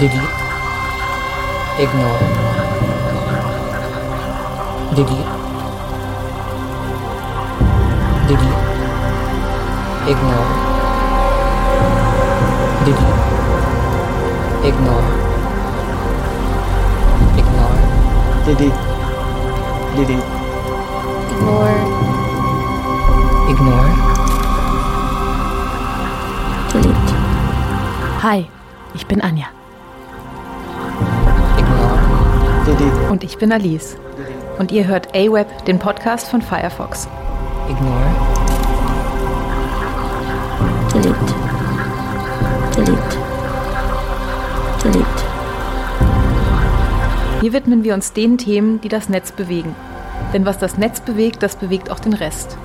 delete, ignore, delete, delete, ignore, delete, ignore, ignore, delete, delete, Ignore. ignore, Delete. Hi, ich bin Anja und ich bin Alice. Und ihr hört AWeb, den Podcast von Firefox. ignore, Delete. Delete. Delete. Hier widmen wir uns den Themen, die das Netz bewegen. Denn was das Netz bewegt, das bewegt auch den Rest.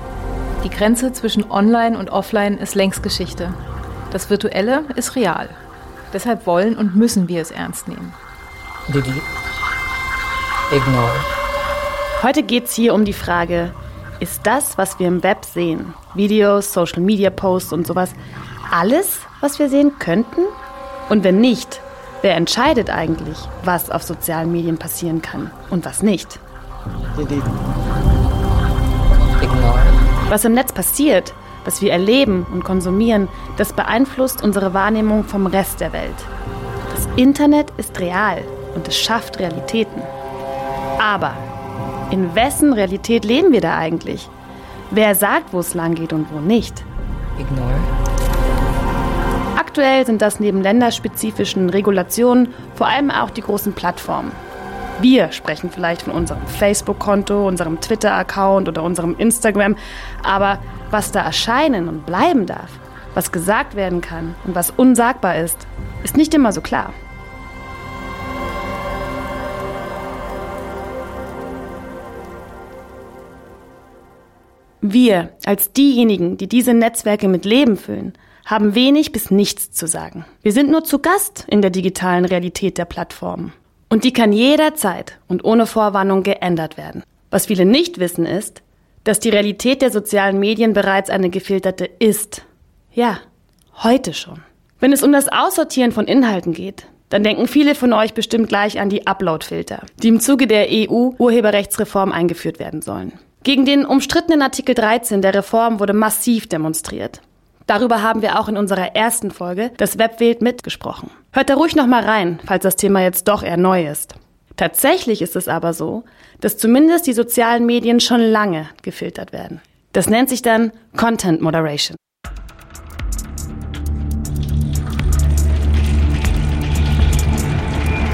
Die Grenze zwischen Online und Offline ist längst Geschichte. Das Virtuelle ist real. Deshalb wollen und müssen wir es ernst nehmen. delete, ignore, Heute geht es hier um die Frage, ist das, was wir im Web sehen, Videos, Social-Media-Posts und sowas, alles, was wir sehen könnten? Und wenn nicht, wer entscheidet eigentlich, was auf sozialen Medien passieren kann und was nicht? Was im Netz passiert, was wir erleben und konsumieren, das beeinflusst unsere Wahrnehmung vom Rest der Welt. Das Internet ist real und es schafft Realitäten. Aber in wessen Realität leben wir da eigentlich? Wer sagt, wo es lang geht und wo nicht? ignore, Aktuell sind das neben länderspezifischen Regulationen vor allem auch die großen Plattformen. Wir sprechen vielleicht von unserem Facebook-Konto, unserem Twitter-Account oder unserem Instagram, aber was da erscheinen und bleiben darf, was gesagt werden kann und was unsagbar ist, ist nicht immer so klar. Wir, als diejenigen, die diese Netzwerke mit Leben füllen, haben wenig bis nichts zu sagen. Wir sind nur zu Gast in der digitalen Realität der Plattformen. Und die kann jederzeit und ohne Vorwarnung geändert werden. Was viele nicht wissen ist, dass die Realität der sozialen Medien bereits eine gefilterte ist. Ja, heute schon. Wenn es um das Aussortieren von Inhalten geht, dann denken viele von euch bestimmt gleich an die Upload-Filter, die im Zuge der EU-Urheberrechtsreform eingeführt werden sollen. Gegen den umstrittenen Artikel 13 der Reform wurde massiv demonstriert. Darüber haben wir auch in unserer ersten Folge Das Web wählt mitgesprochen. Hört da ruhig noch mal rein, falls das Thema jetzt doch eher neu ist. Tatsächlich ist es aber so, dass zumindest die sozialen Medien schon lange gefiltert werden. Das nennt sich dann Content Moderation.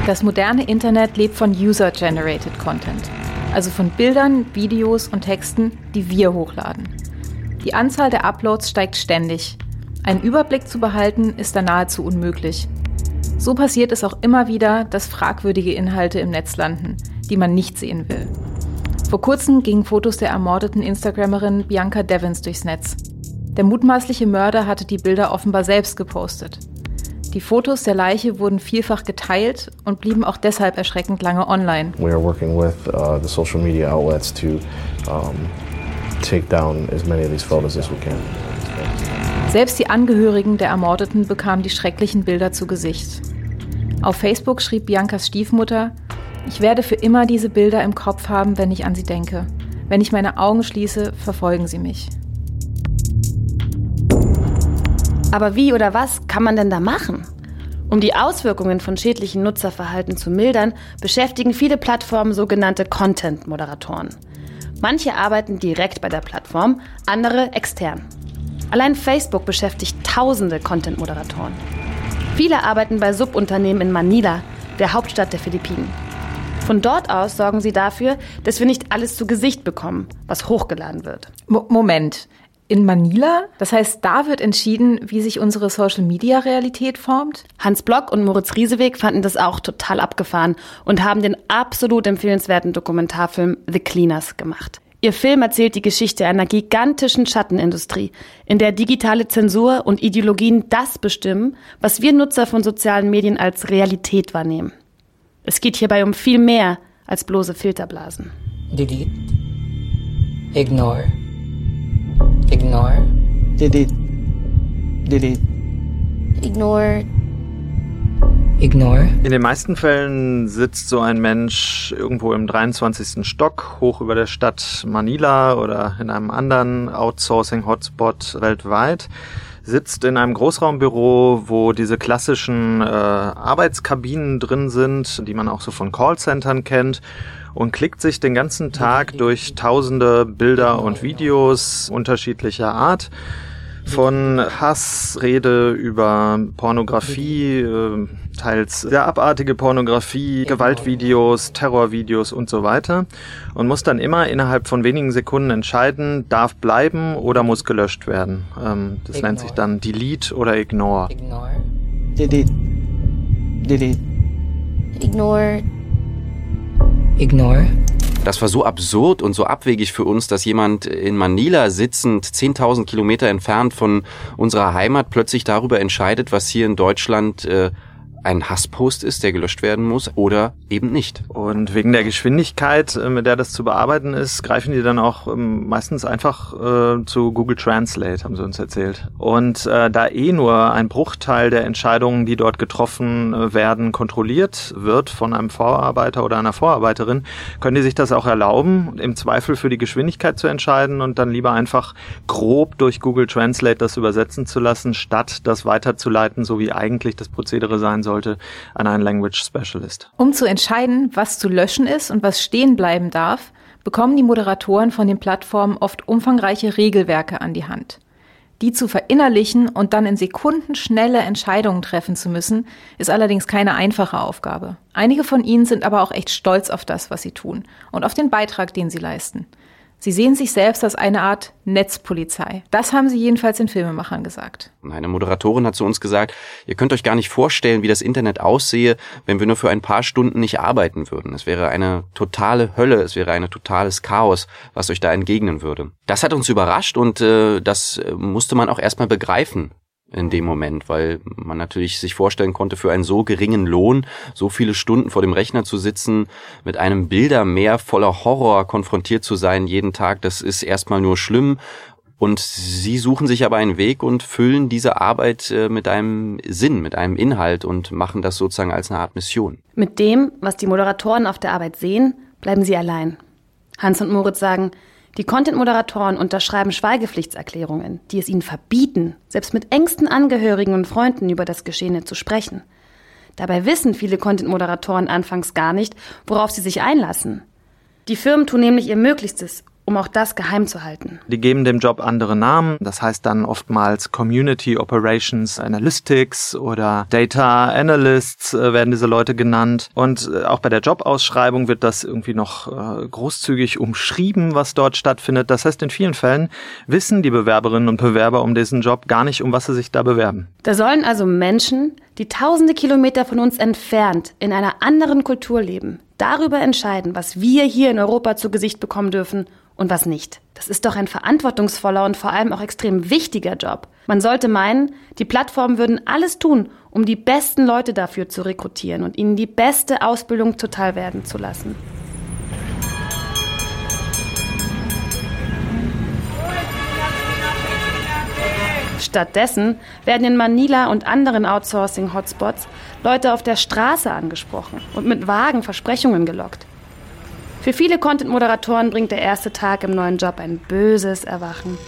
Das moderne Internet lebt von User-Generated Content, also von Bildern, Videos und Texten, die wir hochladen. Die Anzahl der Uploads steigt ständig. Einen Überblick zu behalten ist da nahezu unmöglich. So passiert es auch immer wieder, dass fragwürdige Inhalte im Netz landen, die man nicht sehen will. Vor kurzem gingen Fotos der ermordeten Instagrammerin Bianca Devins durchs Netz. Der mutmaßliche Mörder hatte die Bilder offenbar selbst gepostet. Die Fotos der Leiche wurden vielfach geteilt und blieben auch deshalb erschreckend lange online. We are working with uh, the social media outlets to um, take down as many of these photos as we can. Selbst die Angehörigen der Ermordeten bekamen die schrecklichen Bilder zu Gesicht. Auf Facebook schrieb Biancas Stiefmutter, ich werde für immer diese Bilder im Kopf haben, wenn ich an sie denke. Wenn ich meine Augen schließe, verfolgen sie mich. Aber wie oder was kann man denn da machen? Um die Auswirkungen von schädlichen Nutzerverhalten zu mildern, beschäftigen viele Plattformen sogenannte Content-Moderatoren. Manche arbeiten direkt bei der Plattform, andere extern. Allein Facebook beschäftigt tausende Content-Moderatoren. Viele arbeiten bei Subunternehmen in Manila, der Hauptstadt der Philippinen. Von dort aus sorgen sie dafür, dass wir nicht alles zu Gesicht bekommen, was hochgeladen wird. Mo Moment. In Manila? Das heißt, da wird entschieden, wie sich unsere Social-Media-Realität formt? Hans Block und Moritz Rieseweg fanden das auch total abgefahren und haben den absolut empfehlenswerten Dokumentarfilm The Cleaners gemacht. Ihr Film erzählt die Geschichte einer gigantischen Schattenindustrie, in der digitale Zensur und Ideologien das bestimmen, was wir Nutzer von sozialen Medien als Realität wahrnehmen. Es geht hierbei um viel mehr als bloße Filterblasen. delete, ignore, ignore, delete, delete, Ignore. Ignore. In den meisten Fällen sitzt so ein Mensch irgendwo im 23. Stock, hoch über der Stadt Manila oder in einem anderen Outsourcing-Hotspot weltweit sitzt in einem Großraumbüro, wo diese klassischen äh, Arbeitskabinen drin sind, die man auch so von Callcentern kennt und klickt sich den ganzen Tag durch tausende Bilder und Videos unterschiedlicher Art von Hassrede über Pornografie, äh, teils sehr abartige Pornografie, Gewaltvideos, Terrorvideos und so weiter und muss dann immer innerhalb von wenigen Sekunden entscheiden, darf bleiben oder muss gelöscht werden. Ähm, das nennt sich dann Delete oder Ignore. Ignore. Delete. Delete. Ignore. Ignore. Das war so absurd und so abwegig für uns, dass jemand in Manila sitzend, 10.000 Kilometer entfernt von unserer Heimat, plötzlich darüber entscheidet, was hier in Deutschland äh, ein Hasspost ist, der gelöscht werden muss oder eben nicht. Und wegen der Geschwindigkeit, äh, mit der das zu bearbeiten ist, greifen die dann auch ähm, meistens einfach äh, zu Google Translate, haben sie uns erzählt. Und äh, da eh nur ein Bruchteil der Entscheidungen, die dort getroffen äh, werden, kontrolliert wird von einem Vorarbeiter oder einer Vorarbeiterin, können die sich das auch erlauben, im Zweifel für die Geschwindigkeit zu entscheiden und dann lieber einfach grob durch Google Translate das übersetzen zu lassen, statt das weiterzuleiten, so wie eigentlich das Prozedere sein sollte, an einen Language Specialist. Um zu entscheiden, was zu löschen ist und was stehen bleiben darf, bekommen die Moderatoren von den Plattformen oft umfangreiche Regelwerke an die Hand. Die zu verinnerlichen und dann in Sekunden schnelle Entscheidungen treffen zu müssen, ist allerdings keine einfache Aufgabe. Einige von ihnen sind aber auch echt stolz auf das, was sie tun und auf den Beitrag, den sie leisten. Sie sehen sich selbst als eine Art Netzpolizei. Das haben sie jedenfalls den Filmemachern gesagt. Eine Moderatorin hat zu uns gesagt, ihr könnt euch gar nicht vorstellen, wie das Internet aussehe, wenn wir nur für ein paar Stunden nicht arbeiten würden. Es wäre eine totale Hölle, es wäre ein totales Chaos, was euch da entgegnen würde. Das hat uns überrascht und äh, das äh, musste man auch erstmal begreifen in dem Moment, weil man natürlich sich vorstellen konnte, für einen so geringen Lohn so viele Stunden vor dem Rechner zu sitzen, mit einem Bildermeer voller Horror konfrontiert zu sein jeden Tag, das ist erstmal nur schlimm. Und sie suchen sich aber einen Weg und füllen diese Arbeit äh, mit einem Sinn, mit einem Inhalt und machen das sozusagen als eine Art Mission. Mit dem, was die Moderatoren auf der Arbeit sehen, bleiben sie allein. Hans und Moritz sagen, die Content-Moderatoren unterschreiben Schweigepflichtserklärungen, die es ihnen verbieten, selbst mit engsten Angehörigen und Freunden über das Geschehene zu sprechen. Dabei wissen viele Content-Moderatoren anfangs gar nicht, worauf sie sich einlassen. Die Firmen tun nämlich ihr Möglichstes, um auch das geheim zu halten. Die geben dem Job andere Namen. Das heißt dann oftmals Community Operations Analytics oder Data Analysts äh, werden diese Leute genannt. Und äh, auch bei der Jobausschreibung wird das irgendwie noch äh, großzügig umschrieben, was dort stattfindet. Das heißt, in vielen Fällen wissen die Bewerberinnen und Bewerber um diesen Job gar nicht, um was sie sich da bewerben. Da sollen also Menschen, die tausende Kilometer von uns entfernt in einer anderen Kultur leben, darüber entscheiden, was wir hier in Europa zu Gesicht bekommen dürfen und was nicht. Das ist doch ein verantwortungsvoller und vor allem auch extrem wichtiger Job. Man sollte meinen, die Plattformen würden alles tun, um die besten Leute dafür zu rekrutieren und ihnen die beste Ausbildung total werden zu lassen. Stattdessen werden in Manila und anderen Outsourcing-Hotspots Leute auf der Straße angesprochen und mit vagen Versprechungen gelockt. Für viele Content-Moderatoren bringt der erste Tag im neuen Job ein böses Erwachen.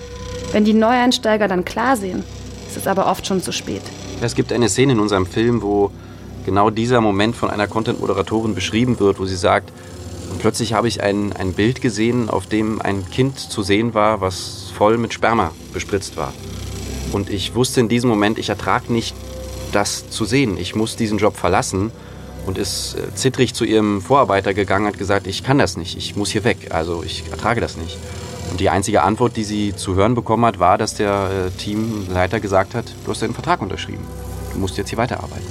Wenn die Neueinsteiger dann klar sehen, ist es aber oft schon zu spät. Es gibt eine Szene in unserem Film, wo genau dieser Moment von einer Content-Moderatorin beschrieben wird, wo sie sagt, und plötzlich habe ich ein, ein Bild gesehen, auf dem ein Kind zu sehen war, was voll mit Sperma bespritzt war. Und ich wusste in diesem Moment, ich ertrage nicht, das zu sehen. Ich muss diesen Job verlassen und ist äh, zittrig zu ihrem Vorarbeiter gegangen, hat gesagt, ich kann das nicht, ich muss hier weg, also ich ertrage das nicht. Und die einzige Antwort, die sie zu hören bekommen hat, war, dass der äh, Teamleiter gesagt hat, du hast den Vertrag unterschrieben, du musst jetzt hier weiterarbeiten.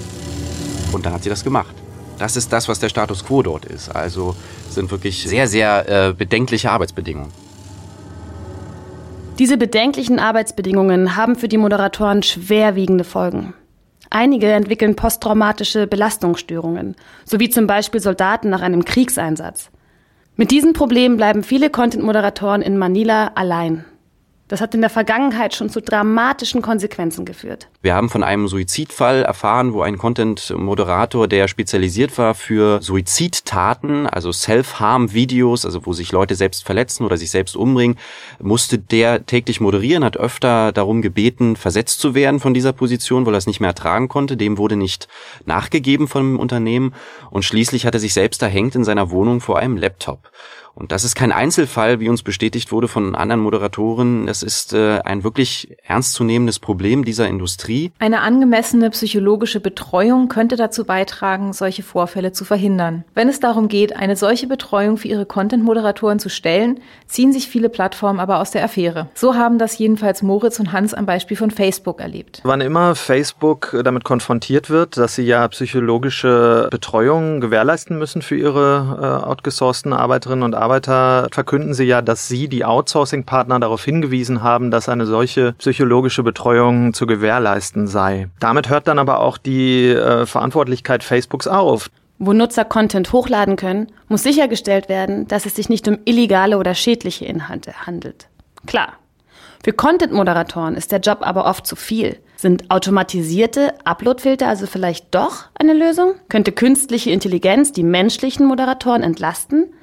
Und dann hat sie das gemacht. Das ist das, was der Status quo dort ist. Also sind wirklich sehr, sehr äh, bedenkliche Arbeitsbedingungen. Diese bedenklichen Arbeitsbedingungen haben für die Moderatoren schwerwiegende Folgen. Einige entwickeln posttraumatische Belastungsstörungen, sowie zum Beispiel Soldaten nach einem Kriegseinsatz. Mit diesem Problem bleiben viele Content-Moderatoren in Manila allein. Das hat in der Vergangenheit schon zu dramatischen Konsequenzen geführt. Wir haben von einem Suizidfall erfahren, wo ein Content-Moderator, der spezialisiert war für Suizidtaten, also Self-Harm-Videos, also wo sich Leute selbst verletzen oder sich selbst umbringen, musste der täglich moderieren, hat öfter darum gebeten, versetzt zu werden von dieser Position, weil er es nicht mehr ertragen konnte. Dem wurde nicht nachgegeben vom Unternehmen und schließlich hat er sich selbst erhängt in seiner Wohnung vor einem Laptop. Und das ist kein Einzelfall, wie uns bestätigt wurde von anderen Moderatoren. Das ist äh, ein wirklich ernstzunehmendes Problem dieser Industrie. Eine angemessene psychologische Betreuung könnte dazu beitragen, solche Vorfälle zu verhindern. Wenn es darum geht, eine solche Betreuung für ihre Content-Moderatoren zu stellen, ziehen sich viele Plattformen aber aus der Affäre. So haben das jedenfalls Moritz und Hans am Beispiel von Facebook erlebt. Wann immer Facebook damit konfrontiert wird, dass sie ja psychologische Betreuung gewährleisten müssen für ihre äh, outgesourcten Arbeiterinnen und Arbeiter verkünden sie ja, dass sie die Outsourcing-Partner darauf hingewiesen haben, dass eine solche psychologische Betreuung zu gewährleisten sei. Damit hört dann aber auch die äh, Verantwortlichkeit Facebooks auf. Wo Nutzer Content hochladen können, muss sichergestellt werden, dass es sich nicht um illegale oder schädliche Inhalte handelt. Klar. Für Content-Moderatoren ist der Job aber oft zu viel. Sind automatisierte Uploadfilter also vielleicht doch eine Lösung? Könnte künstliche Intelligenz die menschlichen Moderatoren entlasten?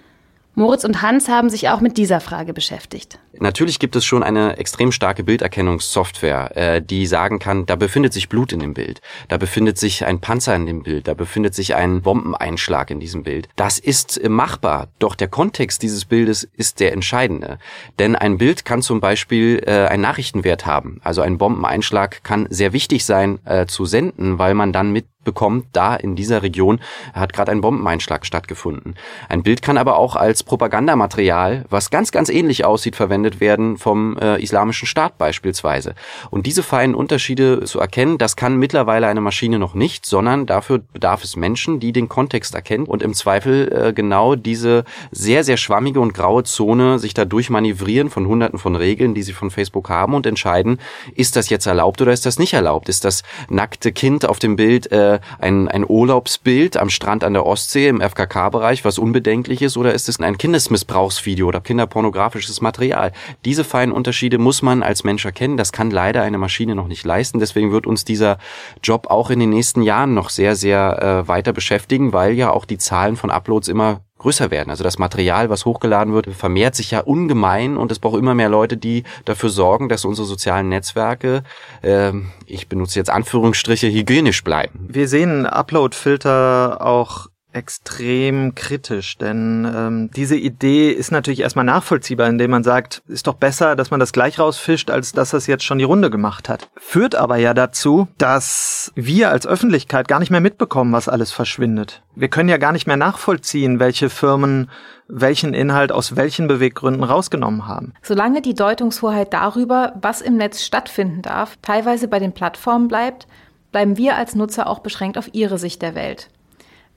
Moritz und Hans haben sich auch mit dieser Frage beschäftigt. Natürlich gibt es schon eine extrem starke Bilderkennungssoftware, äh, die sagen kann, da befindet sich Blut in dem Bild, da befindet sich ein Panzer in dem Bild, da befindet sich ein Bombeneinschlag in diesem Bild. Das ist äh, machbar, doch der Kontext dieses Bildes ist der entscheidende. Denn ein Bild kann zum Beispiel äh, einen Nachrichtenwert haben. Also ein Bombeneinschlag kann sehr wichtig sein zu senden, weil man dann mit bekommt, da in dieser Region hat gerade ein Bombeneinschlag stattgefunden. Ein Bild kann aber auch als Propagandamaterial, was ganz, ganz ähnlich aussieht, verwendet werden vom äh, Islamischen Staat beispielsweise. Und diese feinen Unterschiede zu erkennen, das kann mittlerweile eine Maschine noch nicht, sondern dafür bedarf es Menschen, die den Kontext erkennen und im Zweifel äh, genau diese sehr, sehr schwammige und graue Zone sich da durchmanövrieren von hunderten von Regeln, die sie von Facebook haben und entscheiden, ist das jetzt erlaubt oder ist das nicht erlaubt? Ist das nackte Kind auf dem Bild äh, ein, ein Urlaubsbild am Strand an der Ostsee im FKK-Bereich, was unbedenklich ist, oder ist es ein Kindesmissbrauchsvideo oder kinderpornografisches Material? Diese feinen Unterschiede muss man als Mensch erkennen. Das kann leider eine Maschine noch nicht leisten. Deswegen wird uns dieser Job auch in den nächsten Jahren noch sehr, sehr äh, weiter beschäftigen, weil ja auch die Zahlen von Uploads immer größer werden. Also das Material, was hochgeladen wird, vermehrt sich ja ungemein und es braucht immer mehr Leute, die dafür sorgen, dass unsere sozialen Netzwerke, äh, ich benutze jetzt Anführungsstriche, hygienisch bleiben. Wir sehen Upload-Filter auch extrem kritisch, denn ähm, diese Idee ist natürlich erstmal nachvollziehbar, indem man sagt, ist doch besser, dass man das gleich rausfischt, als dass das jetzt schon die Runde gemacht hat. Führt aber ja dazu, dass wir als Öffentlichkeit gar nicht mehr mitbekommen, was alles verschwindet. Wir können ja gar nicht mehr nachvollziehen, welche Firmen welchen Inhalt aus welchen Beweggründen rausgenommen haben. Solange die Deutungshoheit darüber, was im Netz stattfinden darf, teilweise bei den Plattformen bleibt, bleiben wir als Nutzer auch beschränkt auf ihre Sicht der Welt.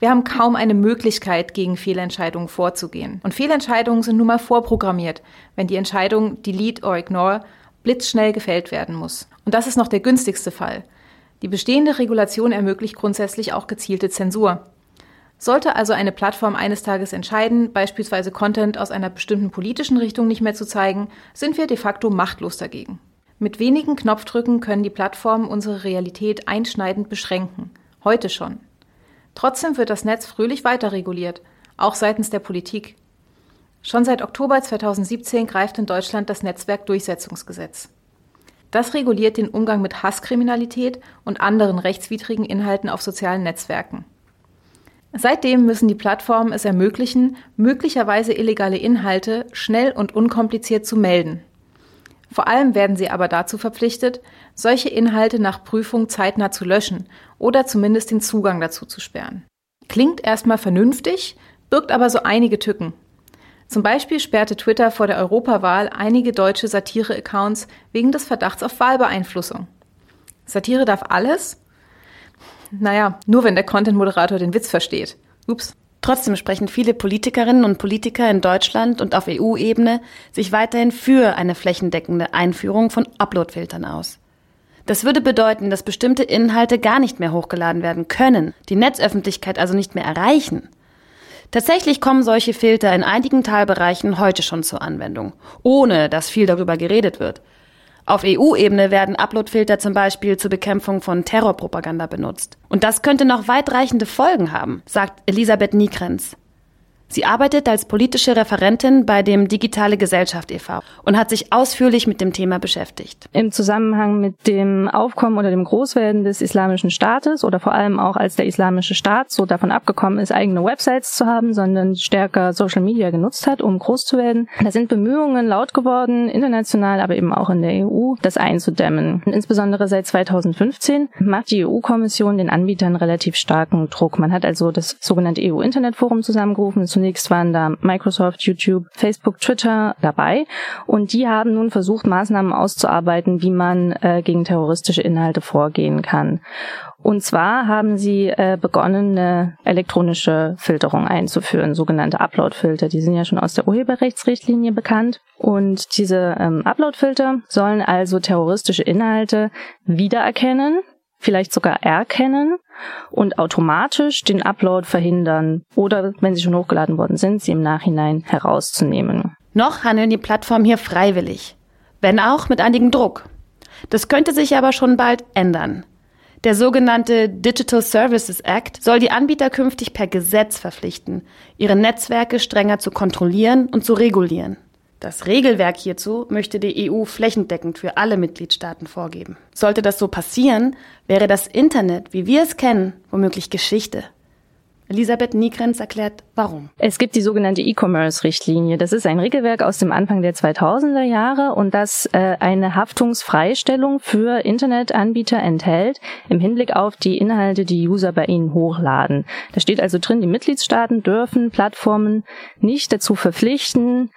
Wir haben kaum eine Möglichkeit, gegen Fehlentscheidungen vorzugehen. Und Fehlentscheidungen sind nun mal vorprogrammiert, wenn die Entscheidung Delete or Ignore blitzschnell gefällt werden muss. Und das ist noch der günstigste Fall. Die bestehende Regulation ermöglicht grundsätzlich auch gezielte Zensur. Sollte also eine Plattform eines Tages entscheiden, beispielsweise Content aus einer bestimmten politischen Richtung nicht mehr zu zeigen, sind wir de facto machtlos dagegen. Mit wenigen Knopfdrücken können die Plattformen unsere Realität einschneidend beschränken. Heute schon. Trotzdem wird das Netz fröhlich weiterreguliert, auch seitens der Politik. Schon seit Oktober 2017 greift in Deutschland das Netzwerkdurchsetzungsgesetz. Das reguliert den Umgang mit Hasskriminalität und anderen rechtswidrigen Inhalten auf sozialen Netzwerken. Seitdem müssen die Plattformen es ermöglichen, möglicherweise illegale Inhalte schnell und unkompliziert zu melden. Vor allem werden sie aber dazu verpflichtet, solche Inhalte nach Prüfung zeitnah zu löschen oder zumindest den Zugang dazu zu sperren. Klingt erstmal vernünftig, birgt aber so einige Tücken. Zum Beispiel sperrte Twitter vor der Europawahl einige deutsche Satire-Accounts wegen des Verdachts auf Wahlbeeinflussung. Satire darf alles? Naja, nur wenn der Content-Moderator den Witz versteht. Ups. Trotzdem sprechen viele Politikerinnen und Politiker in Deutschland und auf EU-Ebene sich weiterhin für eine flächendeckende Einführung von Uploadfiltern aus. Das würde bedeuten, dass bestimmte Inhalte gar nicht mehr hochgeladen werden können, die Netzöffentlichkeit also nicht mehr erreichen. Tatsächlich kommen solche Filter in einigen Teilbereichen heute schon zur Anwendung, ohne dass viel darüber geredet wird. Auf EU-Ebene werden Uploadfilter zum Beispiel zur Bekämpfung von Terrorpropaganda benutzt. Und das könnte noch weitreichende Folgen haben, sagt Elisabeth Niekrenz. Sie arbeitet als politische Referentin bei dem Digitale Gesellschaft e.V. und hat sich ausführlich mit dem Thema beschäftigt. Im Zusammenhang mit dem Aufkommen oder dem Großwerden des islamischen Staates oder vor allem auch als der islamische Staat so davon abgekommen ist, eigene Websites zu haben, sondern stärker Social Media genutzt hat, um groß zu werden, da sind Bemühungen laut geworden, international, aber eben auch in der EU, das einzudämmen. Insbesondere seit 2015 macht die EU-Kommission den Anbietern relativ starken Druck. Man hat also das sogenannte EU-Internetforum zusammengerufen, Zunächst waren da Microsoft, YouTube, Facebook, Twitter dabei und die haben nun versucht, Maßnahmen auszuarbeiten, wie man äh, gegen terroristische Inhalte vorgehen kann. Und zwar haben sie äh, begonnen, eine elektronische Filterung einzuführen, sogenannte Upload-Filter. Die sind ja schon aus der Urheberrechtsrichtlinie bekannt. Und diese ähm, Upload-Filter sollen also terroristische Inhalte wiedererkennen vielleicht sogar erkennen und automatisch den Upload verhindern oder, wenn sie schon hochgeladen worden sind, sie im Nachhinein herauszunehmen. Noch handeln die Plattformen hier freiwillig, wenn auch mit einigem Druck. Das könnte sich aber schon bald ändern. Der sogenannte Digital Services Act soll die Anbieter künftig per Gesetz verpflichten, ihre Netzwerke strenger zu kontrollieren und zu regulieren. Das Regelwerk hierzu möchte die EU flächendeckend für alle Mitgliedstaaten vorgeben. Sollte das so passieren, wäre das Internet, wie wir es kennen, womöglich Geschichte. Elisabeth Niekrenz erklärt, warum. Es gibt die sogenannte E-Commerce-Richtlinie. Das ist ein Regelwerk aus dem Anfang der 2000er Jahre und das äh, eine Haftungsfreistellung für Internetanbieter enthält im Hinblick auf die Inhalte, die User bei ihnen hochladen. Da steht also drin, die Mitgliedstaaten dürfen Plattformen nicht dazu verpflichten,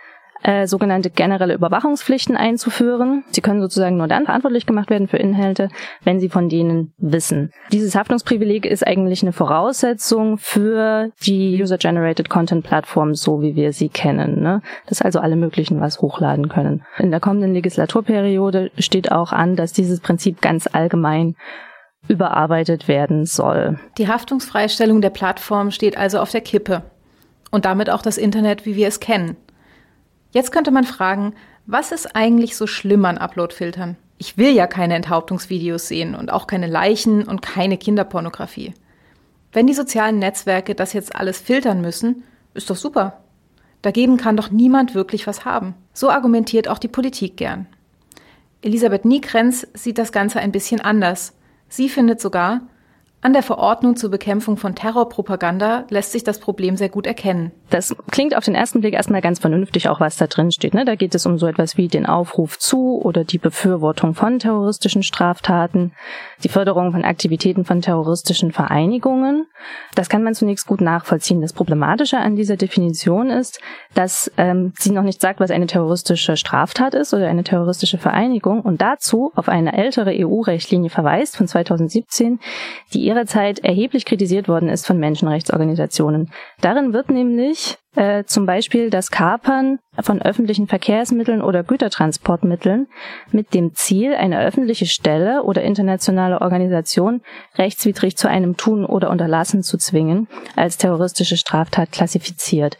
äh, sogenannte generelle Überwachungspflichten einzuführen. Sie können sozusagen nur dann verantwortlich gemacht werden für Inhalte, wenn sie von denen wissen. Dieses Haftungsprivileg ist eigentlich eine Voraussetzung für die User-Generated Content Plattform, so wie wir sie kennen. Ne? Dass also alle möglichen was hochladen können. In der kommenden Legislaturperiode steht auch an, dass dieses Prinzip ganz allgemein überarbeitet werden soll. Die Haftungsfreistellung der Plattform steht also auf der Kippe. Und damit auch das Internet, wie wir es kennen. Jetzt könnte man fragen, was ist eigentlich so schlimm an Uploadfiltern? Ich will ja keine Enthauptungsvideos sehen und auch keine Leichen und keine Kinderpornografie. Wenn die sozialen Netzwerke das jetzt alles filtern müssen, ist doch super. Dagegen kann doch niemand wirklich was haben. So argumentiert auch die Politik gern. Elisabeth Niekrenz sieht das Ganze ein bisschen anders. Sie findet sogar, an der Verordnung zur Bekämpfung von Terrorpropaganda lässt sich das Problem sehr gut erkennen. Das klingt auf den ersten Blick erstmal ganz vernünftig, auch was da drin steht. Ne? Da geht es um so etwas wie den Aufruf zu oder die Befürwortung von terroristischen Straftaten, die Förderung von Aktivitäten von terroristischen Vereinigungen. Das kann man zunächst gut nachvollziehen. Das Problematische an dieser Definition ist, dass ähm, sie noch nicht sagt, was eine terroristische Straftat ist oder eine terroristische Vereinigung und dazu auf eine ältere EU-Rechtlinie verweist von 2017, die ihrer Zeit erheblich kritisiert worden ist von Menschenrechtsorganisationen. Darin wird nämlich äh, zum Beispiel das Kapern von öffentlichen Verkehrsmitteln oder Gütertransportmitteln mit dem Ziel, eine öffentliche Stelle oder internationale Organisation rechtswidrig zu einem Tun oder Unterlassen zu zwingen, als terroristische Straftat klassifiziert.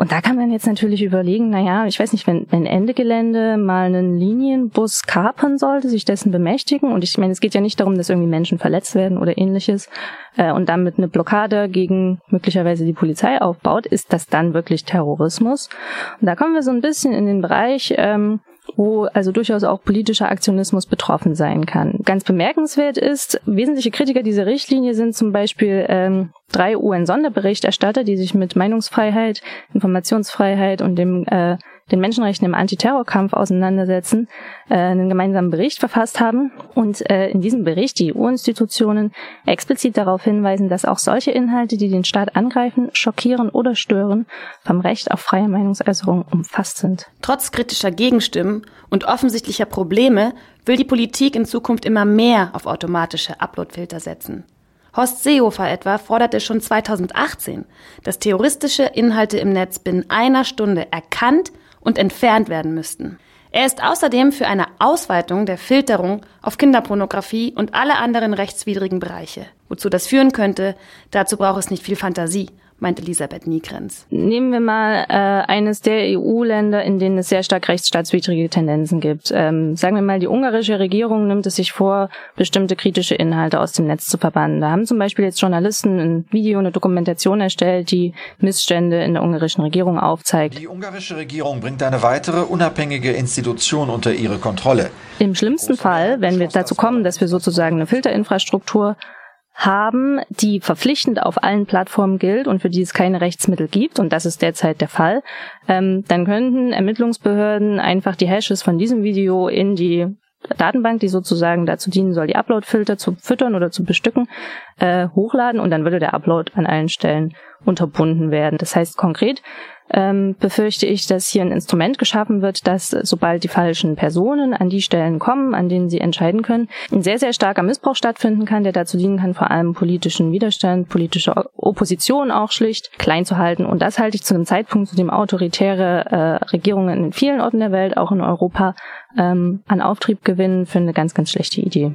Und da kann man jetzt natürlich überlegen, naja, ich weiß nicht, wenn, wenn Ende Gelände mal einen Linienbus kapern sollte, sich dessen bemächtigen. Und ich meine, es geht ja nicht darum, dass irgendwie Menschen verletzt werden oder ähnliches. Äh, und damit eine Blockade gegen möglicherweise die Polizei aufbaut, ist das dann wirklich Terrorismus? Und da kommen wir so ein bisschen in den Bereich, ähm, wo also durchaus auch politischer Aktionismus betroffen sein kann. Ganz bemerkenswert ist, wesentliche Kritiker dieser Richtlinie sind zum Beispiel ähm, drei UN-Sonderberichterstatter, die sich mit Meinungsfreiheit, Informationsfreiheit und dem äh, den Menschenrechten im Antiterrorkampf auseinandersetzen, äh, einen gemeinsamen Bericht verfasst haben und äh, in diesem Bericht die EU-Institutionen explizit darauf hinweisen, dass auch solche Inhalte, die den Staat angreifen, schockieren oder stören, vom Recht auf freie Meinungsäußerung umfasst sind. Trotz kritischer Gegenstimmen und offensichtlicher Probleme will die Politik in Zukunft immer mehr auf automatische Uploadfilter setzen. Horst Seehofer etwa forderte schon 2018, dass terroristische Inhalte im Netz binnen einer Stunde erkannt und entfernt werden müssten. Er ist außerdem für eine Ausweitung der Filterung auf Kinderpornografie und alle anderen rechtswidrigen Bereiche. Wozu das führen könnte, dazu braucht es nicht viel Fantasie. Meint Elisabeth Niegrenz. Nehmen wir mal äh, eines der EU-Länder, in denen es sehr stark rechtsstaatswidrige Tendenzen gibt. Ähm, sagen wir mal, die ungarische Regierung nimmt es sich vor, bestimmte kritische Inhalte aus dem Netz zu verbannen. Da haben zum Beispiel jetzt Journalisten ein Video, eine Dokumentation erstellt, die Missstände in der ungarischen Regierung aufzeigt. Die ungarische Regierung bringt eine weitere unabhängige Institution unter ihre Kontrolle. Im schlimmsten Fall, wenn wir dazu kommen, dass wir sozusagen eine Filterinfrastruktur haben, die verpflichtend auf allen Plattformen gilt und für die es keine Rechtsmittel gibt, und das ist derzeit der Fall, ähm, dann könnten Ermittlungsbehörden einfach die Hashes von diesem Video in die Datenbank, die sozusagen dazu dienen soll, die Uploadfilter zu füttern oder zu bestücken, äh, hochladen und dann würde der Upload an allen Stellen unterbunden werden. Das heißt konkret, ähm, befürchte ich, dass hier ein Instrument geschaffen wird, dass sobald die falschen Personen an die Stellen kommen, an denen sie entscheiden können, ein sehr, sehr starker Missbrauch stattfinden kann, der dazu dienen kann, vor allem politischen Widerstand, politische Opposition auch schlicht klein zu halten. Und das halte ich zu einem Zeitpunkt, zu dem autoritäre äh, Regierungen in vielen Orten der Welt, auch in Europa, ähm, an Auftrieb gewinnen, für eine ganz, ganz schlechte Idee.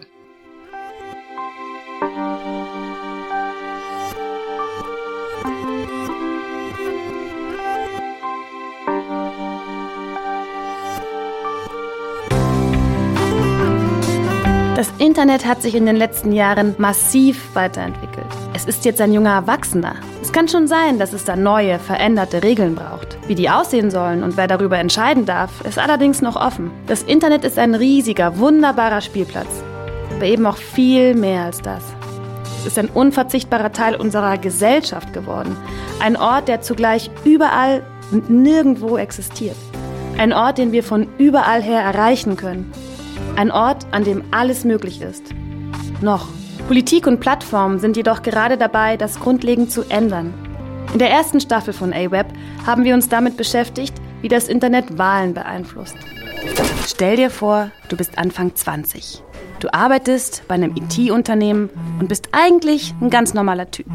Das Internet hat sich in den letzten Jahren massiv weiterentwickelt. Es ist jetzt ein junger Erwachsener. Es kann schon sein, dass es da neue, veränderte Regeln braucht. Wie die aussehen sollen und wer darüber entscheiden darf, ist allerdings noch offen. Das Internet ist ein riesiger, wunderbarer Spielplatz. Aber eben auch viel mehr als das. Es ist ein unverzichtbarer Teil unserer Gesellschaft geworden. Ein Ort, der zugleich überall und nirgendwo existiert. Ein Ort, den wir von überall her erreichen können ein Ort, an dem alles möglich ist. Noch. Politik und Plattformen sind jedoch gerade dabei, das grundlegend zu ändern. In der ersten Staffel von AWeb haben wir uns damit beschäftigt, wie das Internet Wahlen beeinflusst. Stell dir vor, du bist Anfang 20. Du arbeitest bei einem IT-Unternehmen und bist eigentlich ein ganz normaler Typ.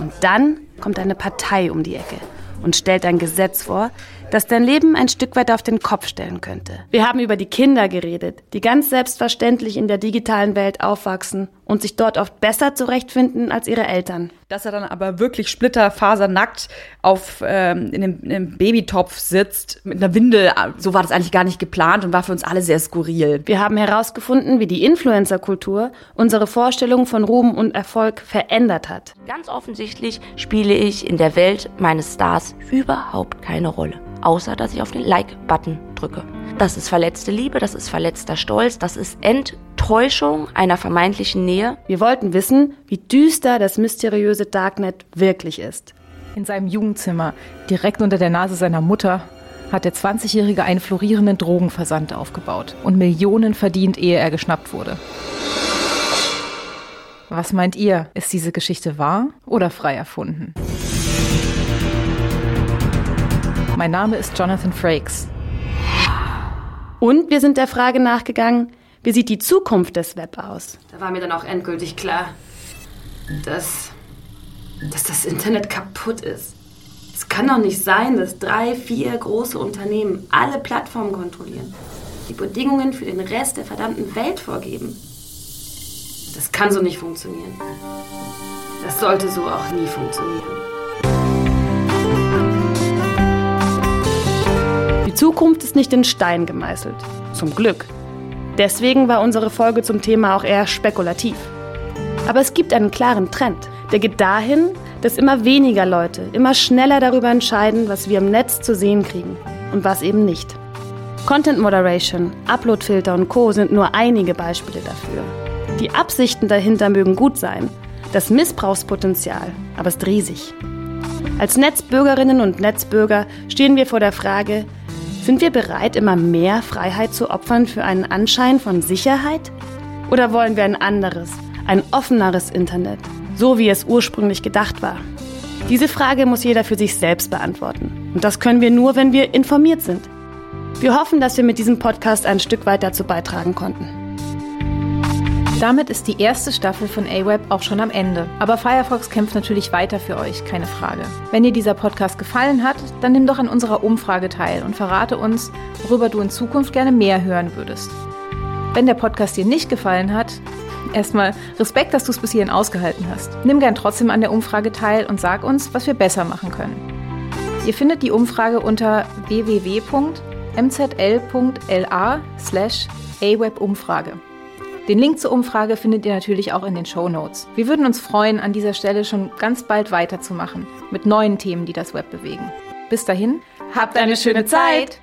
Und dann kommt eine Partei um die Ecke und stellt ein Gesetz vor, das dein Leben ein Stück weit auf den Kopf stellen könnte. Wir haben über die Kinder geredet, die ganz selbstverständlich in der digitalen Welt aufwachsen und sich dort oft besser zurechtfinden als ihre Eltern. Dass er dann aber wirklich splitterfasernackt auf ähm, in, einem, in einem Babytopf sitzt mit einer Windel, so war das eigentlich gar nicht geplant und war für uns alle sehr skurril. Wir haben herausgefunden, wie die Influencer-Kultur unsere Vorstellung von Ruhm und Erfolg verändert hat. Ganz offensichtlich spiele ich in der Welt meines Stars überhaupt keine Rolle außer dass ich auf den Like-Button drücke. Das ist verletzte Liebe, das ist verletzter Stolz, das ist Enttäuschung einer vermeintlichen Nähe. Wir wollten wissen, wie düster das mysteriöse Darknet wirklich ist. In seinem Jugendzimmer, direkt unter der Nase seiner Mutter, hat der 20-Jährige einen florierenden Drogenversand aufgebaut und Millionen verdient, ehe er geschnappt wurde. Was meint ihr? Ist diese Geschichte wahr oder frei erfunden? Mein Name ist Jonathan Frakes. Und wir sind der Frage nachgegangen, wie sieht die Zukunft des Web aus? Da war mir dann auch endgültig klar, dass, dass das Internet kaputt ist. Es kann doch nicht sein, dass drei, vier große Unternehmen alle Plattformen kontrollieren, die Bedingungen für den Rest der verdammten Welt vorgeben. Das kann so nicht funktionieren. Das sollte so auch nie funktionieren. Zukunft ist nicht in Stein gemeißelt. Zum Glück. Deswegen war unsere Folge zum Thema auch eher spekulativ. Aber es gibt einen klaren Trend. Der geht dahin, dass immer weniger Leute immer schneller darüber entscheiden, was wir im Netz zu sehen kriegen und was eben nicht. Content Moderation, Uploadfilter und Co. sind nur einige Beispiele dafür. Die Absichten dahinter mögen gut sein, das Missbrauchspotenzial aber ist riesig. Als Netzbürgerinnen und Netzbürger stehen wir vor der Frage, sind wir bereit, immer mehr Freiheit zu opfern für einen Anschein von Sicherheit? Oder wollen wir ein anderes, ein offeneres Internet, so wie es ursprünglich gedacht war? Diese Frage muss jeder für sich selbst beantworten. Und das können wir nur, wenn wir informiert sind. Wir hoffen, dass wir mit diesem Podcast ein Stück weit dazu beitragen konnten. Damit ist die erste Staffel von AWeb auch schon am Ende. Aber Firefox kämpft natürlich weiter für euch, keine Frage. Wenn dir dieser Podcast gefallen hat, dann nimm doch an unserer Umfrage teil und verrate uns, worüber du in Zukunft gerne mehr hören würdest. Wenn der Podcast dir nicht gefallen hat, Erstmal Respekt, dass du es bis hierhin ausgehalten hast. Nimm gern trotzdem an der Umfrage teil und sag uns, was wir besser machen können. Ihr findet die Umfrage unter www.mzl.la slash awebumfrage. Den Link zur Umfrage findet ihr natürlich auch in den Show Notes. Wir würden uns freuen, an dieser Stelle schon ganz bald weiterzumachen mit neuen Themen, die das Web bewegen. Bis dahin, habt eine schöne Zeit!